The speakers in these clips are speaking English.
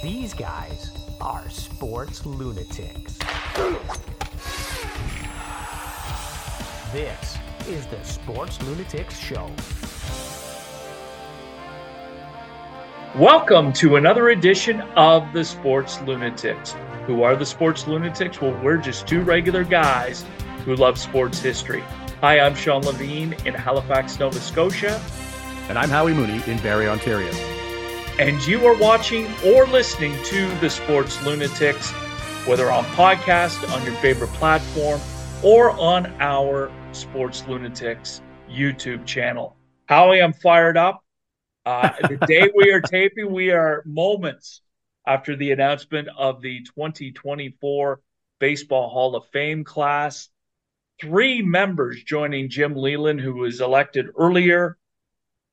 These guys are sports lunatics. This is the Sports Lunatics Show. Welcome to another edition of the Sports Lunatics. Who are the Sports Lunatics? Well, we're just two regular guys who love sports history. Hi, I'm Shawn Levine in Halifax, Nova Scotia. And I'm Howie Mooney in Barrie, Ontario. And you are watching or listening to the Sports Lunatics, whether on podcast, on your favorite platform, or on our Sports Lunatics YouTube channel. Howie, I'm fired up. Uh, the day we are taping, we are moments after the announcement of the 2024 Baseball Hall of Fame class. Three members joining Jim Leyland, who was elected earlier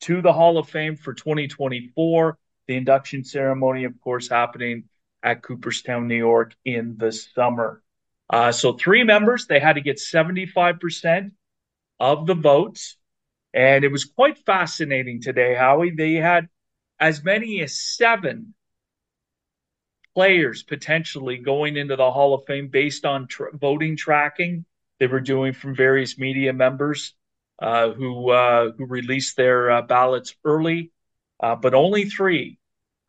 to the Hall of Fame for 2024. The induction ceremony, of course, happening at Cooperstown, New York in the summer. Uh, so, three members, they had to get 75% of the votes. And it was quite fascinating today, Howie. They had as many as seven players potentially going into the Hall of Fame based on tr- voting tracking they were doing from various media members uh, who uh, who released their uh, ballots early, uh, but only three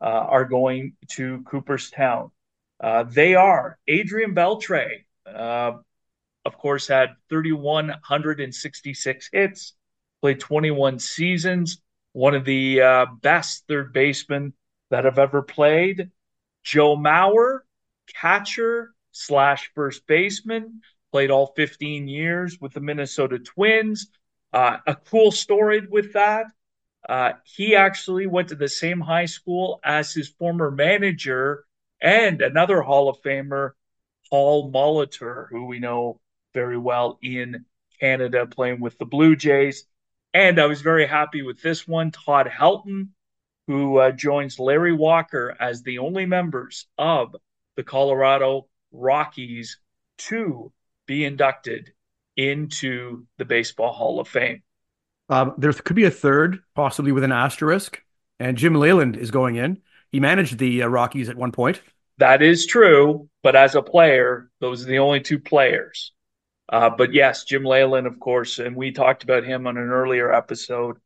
uh, are going to Cooperstown. Uh, they are Adrian Beltre, of course, had 3,166 hits, played 21 seasons, one of the best third basemen that have ever played. Joe Mauer, catcher slash first baseman, played all 15 years with the Minnesota Twins. Uh, a cool story with that. Uh, he actually went to the same high school as his former manager and another Hall of Famer, Paul Molitor, who we know very well in Canada, playing with the Blue Jays. And I was very happy with this one. Todd Helton, who uh, joins Larry Walker as the only members of the Colorado Rockies to be inducted into the Baseball Hall of Fame. Um, there could be a third, possibly with an asterisk, and Jim Leyland is going in. He managed the uh, Rockies at one point. That is true, but as a player, those are the only two players. Uh, but yes, Jim Leyland, of course, and we talked about him on an earlier episode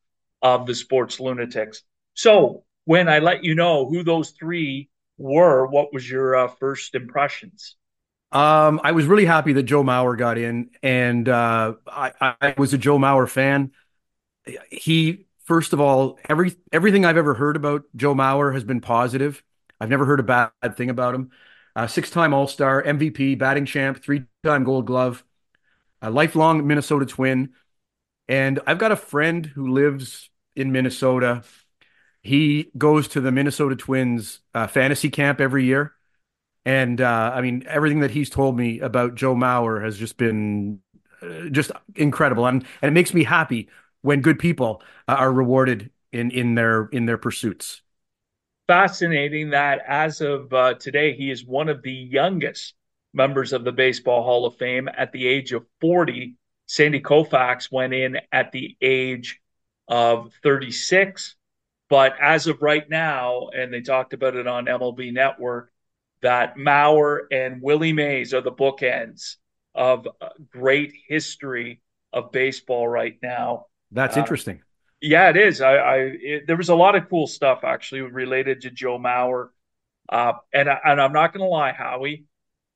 of the Sports Lunatics. So when I let you know who those three were, what was your uh, first impressions? Um, I was really happy that Joe Mauer got in, and uh, I, I was a Joe Mauer fan. He, first of all, every everything I've ever heard about Joe Mauer has been positive. I've never heard a bad thing about him. Uh, six-time All-Star, MVP, batting champ, three-time Gold Glove, a lifelong Minnesota Twin, and I've got a friend who lives in Minnesota. He goes to the Minnesota Twins uh, fantasy camp every year and uh, I mean, everything that he's told me about Joe Mauer has just been uh, just incredible, and and it makes me happy when good people uh, are rewarded in in their in their pursuits. Fascinating that as of uh, today, he is one of the youngest members of the Baseball Hall of Fame at the age of 40. Sandy Koufax went in at the age of 36. But as of right now, and they talked about it on MLB Network, that Mauer and Willie Mays are the bookends of great history of baseball right now. That's uh, interesting. Yeah, it is. I, I it, there was a lot of cool stuff actually related to Joe Mauer, uh, and and I'm not going to lie, Howie,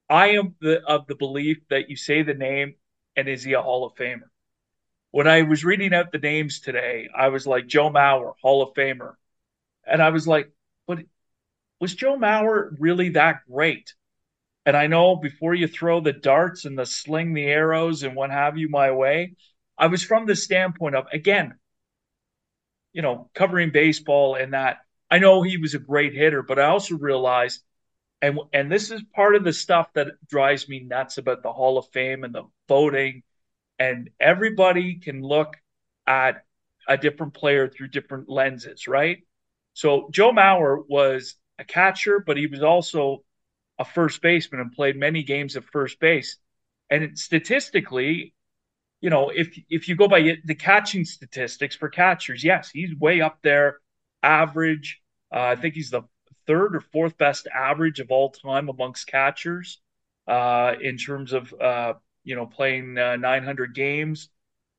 I am the, of the belief that you say the name and is he a Hall of Famer? When I was reading out the names today, I was like Joe Mauer, Hall of Famer, and I was like, but was Joe Mauer really that great? And I know before you throw the darts and the sling the arrows and what have you my way, I was from the standpoint of again, you know, covering baseball and that I know he was a great hitter, but I also realized and and this is part of the stuff that drives me nuts about the Hall of Fame and the voting and everybody can look at a different player through different lenses, right? So Joe Mauer was a catcher, but he was also a first baseman and played many games at first base. And statistically, you know, if if you go by the catching statistics for catchers, yes, he's way up there, average. Uh, I think he's the third or fourth best average of all time amongst catchers uh, in terms of uh, you know playing uh, 900 games,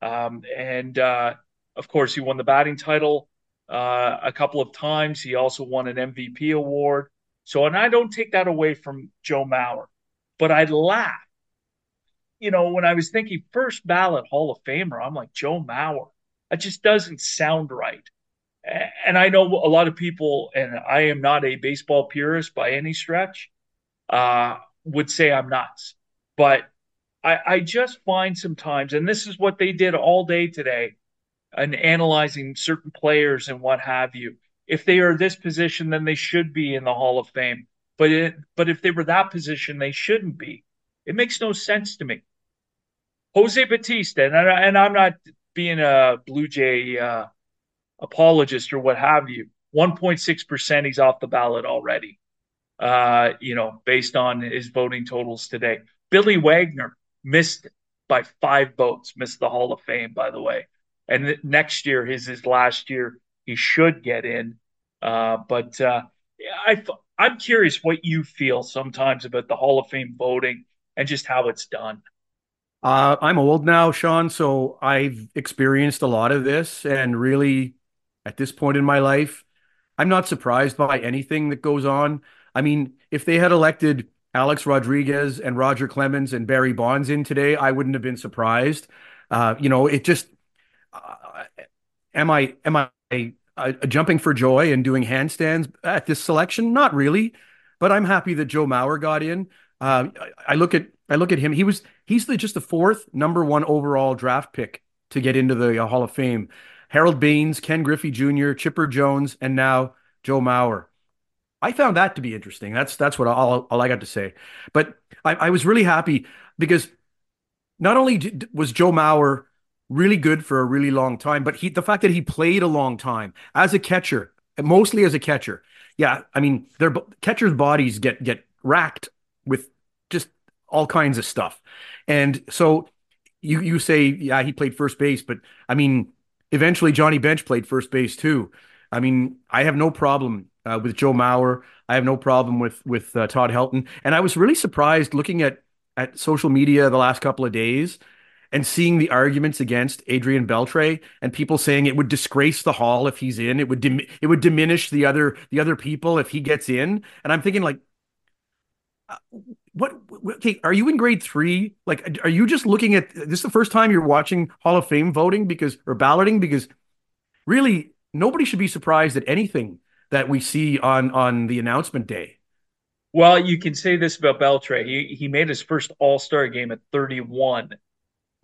um, and uh, of course he won the batting title uh, a couple of times. He also won an MVP award. So, and I don't take that away from Joe Mauer, but I laugh. You know, when I was thinking first ballot Hall of Famer, I'm like Joe Mauer. That just doesn't sound right. And I know a lot of people, and I am not a baseball purist by any stretch, uh, would say I'm nuts. But I, I just find sometimes, and this is what they did all day today, and analyzing certain players and what have you if they are this position, then they should be in the Hall of Fame. But it, but if they were that position, they shouldn't be. It makes no sense to me. Jose Bautista, and, I, and I'm not being a Blue Jay uh, apologist or what have you. 1.6% he's off the ballot already, uh, you know, based on his voting totals today. Billy Wagner missed by five votes, missed the Hall of Fame, by the way. And next year, his last year he should get in. Uh, but uh, I, I'm curious what you feel sometimes about the Hall of Fame voting and just how it's done. Uh, I'm old now, Shawn, so I've experienced a lot of this. And really, at this point in my life, I'm not surprised by anything that goes on. I mean, if they had elected Alex Rodriguez and Roger Clemens and Barry Bonds in today, I wouldn't have been surprised. Uh, you know, it just uh, am I am I uh, jumping for joy and doing handstands at this selection? Not really, but I'm happy that Joe Mauer got in. I, I look at I look at him. He was he's the just the fourth number one overall draft pick to get into the uh, Hall of Fame. Harold Baines, Ken Griffey Jr., Chipper Jones, and now Joe Mauer. I found that to be interesting. That's that's what all, all I got to say. But I, I was really happy because not only did, was Joe Mauer really good for a really long time. But he, the fact that he played a long time as a catcher, mostly as a catcher, yeah, I mean, their catchers' bodies get get racked with just all kinds of stuff, and so you you say, yeah, he played first base, but I mean, eventually Johnny Bench played first base too. I mean, I have no problem uh, with Joe Mauer. I have no problem with with uh, Todd Helton, and I was really surprised looking at at social media the last couple of days and seeing the arguments against Adrian Beltre and people saying it would disgrace the hall if he's in, it would dim- it would diminish the other the other people if he gets in, and I'm thinking like, what? Okay, are you in grade three? Like, are you just looking at this? Is the first time you're watching Hall of Fame voting because or balloting because really nobody should be surprised at anything that we see on on the announcement day. Well, you can say this about Beltre. He he made his first All Star game at 31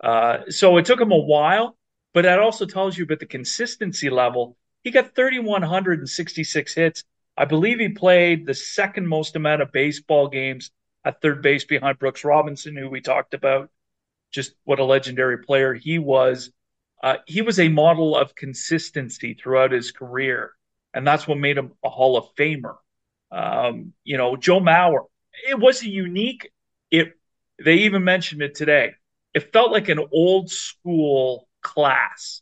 uh, so it took him a while, but that also tells you about the consistency level. He got 3,166 hits. I believe he played the second most amount of baseball games at third base behind Brooks Robinson, who we talked about. Just what a legendary player he was. Uh, he was a model of consistency throughout his career, and that's what made him a Hall of Famer. Um, you know, Joe Mauer. It was a unique. It. They even mentioned it today it felt like an old school class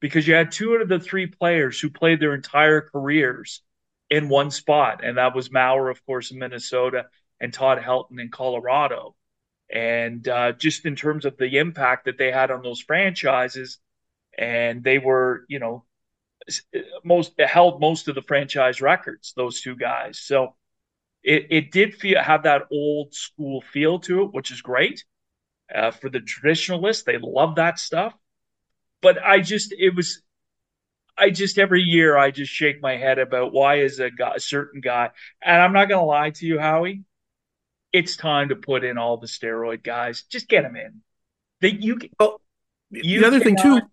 because you had two out of the three players who played their entire careers in one spot, and that was Mauer, of course, in Minnesota, and Todd Helton in Colorado. And uh, just in terms of the impact that they had on those franchises, and they were, you know, most held most of the franchise records. Those two guys, so it it did feel have that old school feel to it, which is great. Uh, for the traditionalists, they love that stuff. But I just, it was, I just every year I just shake my head about why is a, guy, a certain guy, and I'm not going to lie to you, Howie. It's time to put in all the steroid guys. Just get them in. That you, well, you the other cannot, thing too,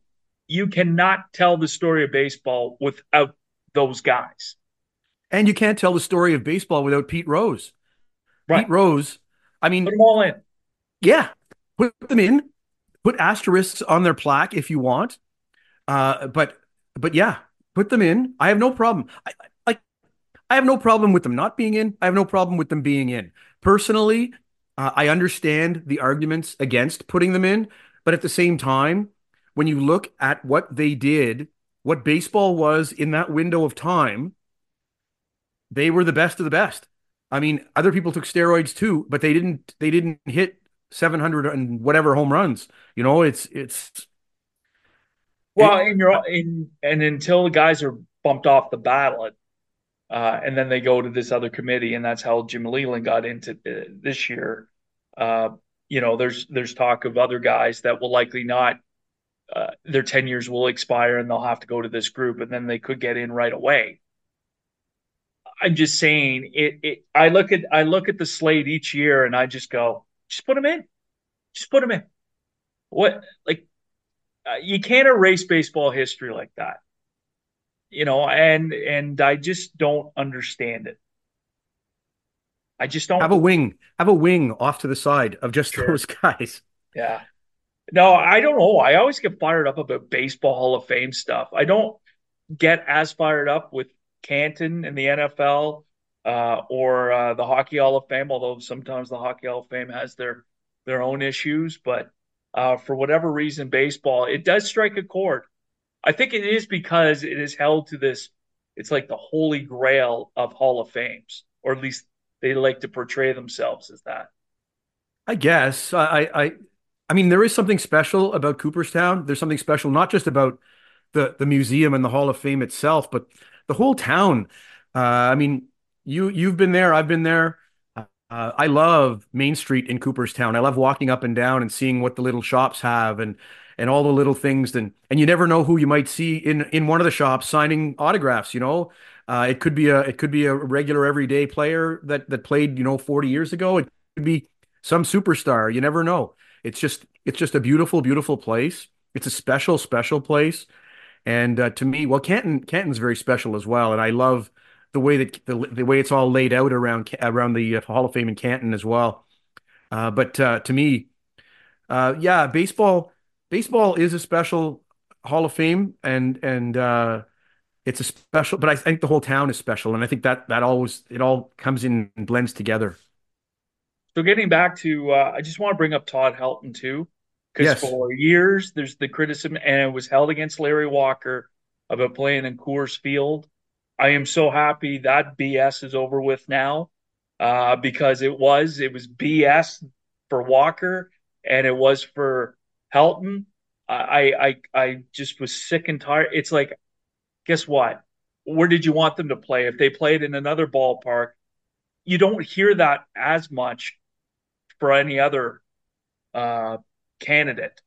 you cannot tell the story of baseball without those guys. And you can't tell the story of baseball without Pete Rose. Right. Pete Rose. I mean, put them all in. Yeah, put them in, put asterisks on their plaque if you want. Uh, but but yeah, put them in. I have no problem. I, like I have no problem with them not being in. I have no problem with them being in. Personally, uh, I understand the arguments against putting them in, but at the same time, when you look at what they did, what baseball was in that window of time, they were the best of the best. I mean, other people took steroids too, but they didn't they didn't hit 700 and whatever home runs. You know, it's it's well, and you're in and until the guys are bumped off the ballot, uh, and then they go to this other committee, and that's how Jim Leyland got into this year. Uh, you know, there's there's talk of other guys that will likely not. Uh, their 10 years will expire and they'll have to go to this group and then they could get in right away. I'm just saying it, it I look at I look at the slate each year and I just go, just put them in. Just put them in. What like uh, you can't erase baseball history like that. You know, and and I just don't understand it. I just don't have a wing, have a wing off to the side of just sure. those guys. Yeah. No, I don't know. I always get fired up about baseball Hall of Fame stuff. I don't get as fired up with Canton and the NFL uh, or uh, the Hockey Hall of Fame, although sometimes the Hockey Hall of Fame has their their own issues. But uh, for whatever reason, baseball it does strike a chord. I think it is because it is held to this. It's like the holy grail of Hall of Fames, or at least they like to portray themselves as that. I guess I I I mean there is something special about Cooperstown. There's something special not just about the the museum and the Hall of Fame itself, but the whole town. Uh, I mean, you you've been there, I've been there. Uh, I love Main Street in Cooperstown. I love walking up and down and seeing what the little shops have and and all the little things. And and you never know who you might see in in one of the shops signing autographs. You know, uh, it could be a it could be a regular everyday player that that played you know 40 years ago. It could be some superstar. You never know. It's just it's just a beautiful beautiful place. It's a special special place. And uh, to me, well, Canton Canton's very special as well, and I love the way that the, the way it's all laid out around around the uh, Hall of Fame in Canton as well. Uh, but uh, to me, uh, yeah, baseball baseball is a special Hall of Fame, and and uh, it's a special. But I think the whole town is special, and I think that that always it all comes in and blends together. So getting back to, uh, I just want to bring up Todd Helton too. Because yes. for years, there's the criticism, and it was held against Larry Walker about playing in Coors Field. I am so happy that BS is over with now uh, because it was it was BS for Walker and it was for Helton. I I I just was sick and tired. It's like, guess what? Where did you want them to play? If they played in another ballpark, you don't hear that as much for any other uh, candidate.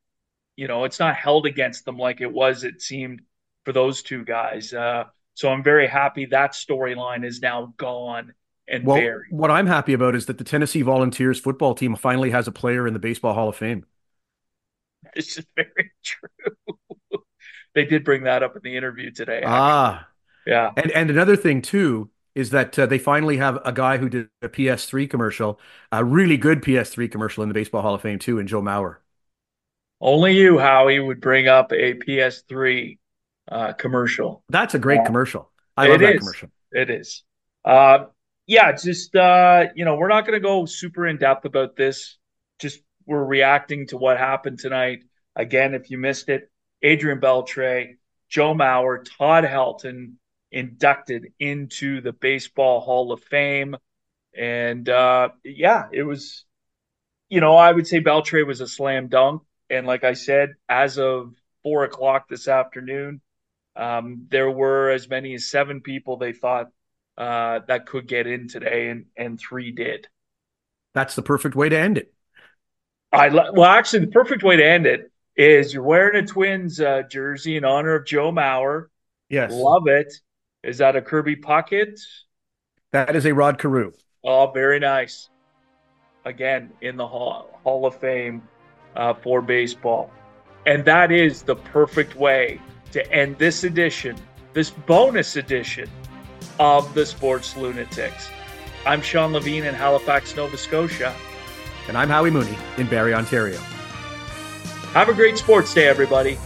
You know, it's not held against them like it was, it seemed, for those two guys. Uh, so I'm very happy that storyline is now gone and well, buried. What I'm happy about is that the Tennessee Volunteers football team finally has a player in the Baseball Hall of Fame. This is very true. they did bring that up in the interview today. Actually. Ah, yeah. And and another thing too is that uh, they finally have a guy who did a PS3 commercial, a really good PS3 commercial in the Baseball Hall of Fame too, and Joe Mauer. Only you, Howie, would bring up a PS3 uh, commercial. That's a great uh, commercial. I love that is. commercial. It is. Uh, yeah, just uh, you know, we're not going to go super in depth about this. Just we're reacting to what happened tonight. Again, if you missed it, Adrian Beltre, Joe Mauer, Todd Helton inducted into the Baseball Hall of Fame, and uh, yeah, it was. You know, I would say Beltre was a slam dunk. And like I said, as of four o'clock this afternoon, um, there were as many as seven people they thought uh, that could get in today, and and three did. That's the perfect way to end it. I well, actually, the perfect way to end it is you're wearing a Twins uh, jersey in honor of Joe Mauer. Yes, love it. Is that a Kirby Puckett? That is a Rod Carew. Oh, very nice. Again, in the Hall, Hall of Fame uh, for baseball. And that is the perfect way to end this edition, this bonus edition of the Sports Lunatics. I'm Shawn Levine in Halifax, Nova Scotia. And I'm Howie Mooney in Barrie, Ontario. Have a great sports day, everybody.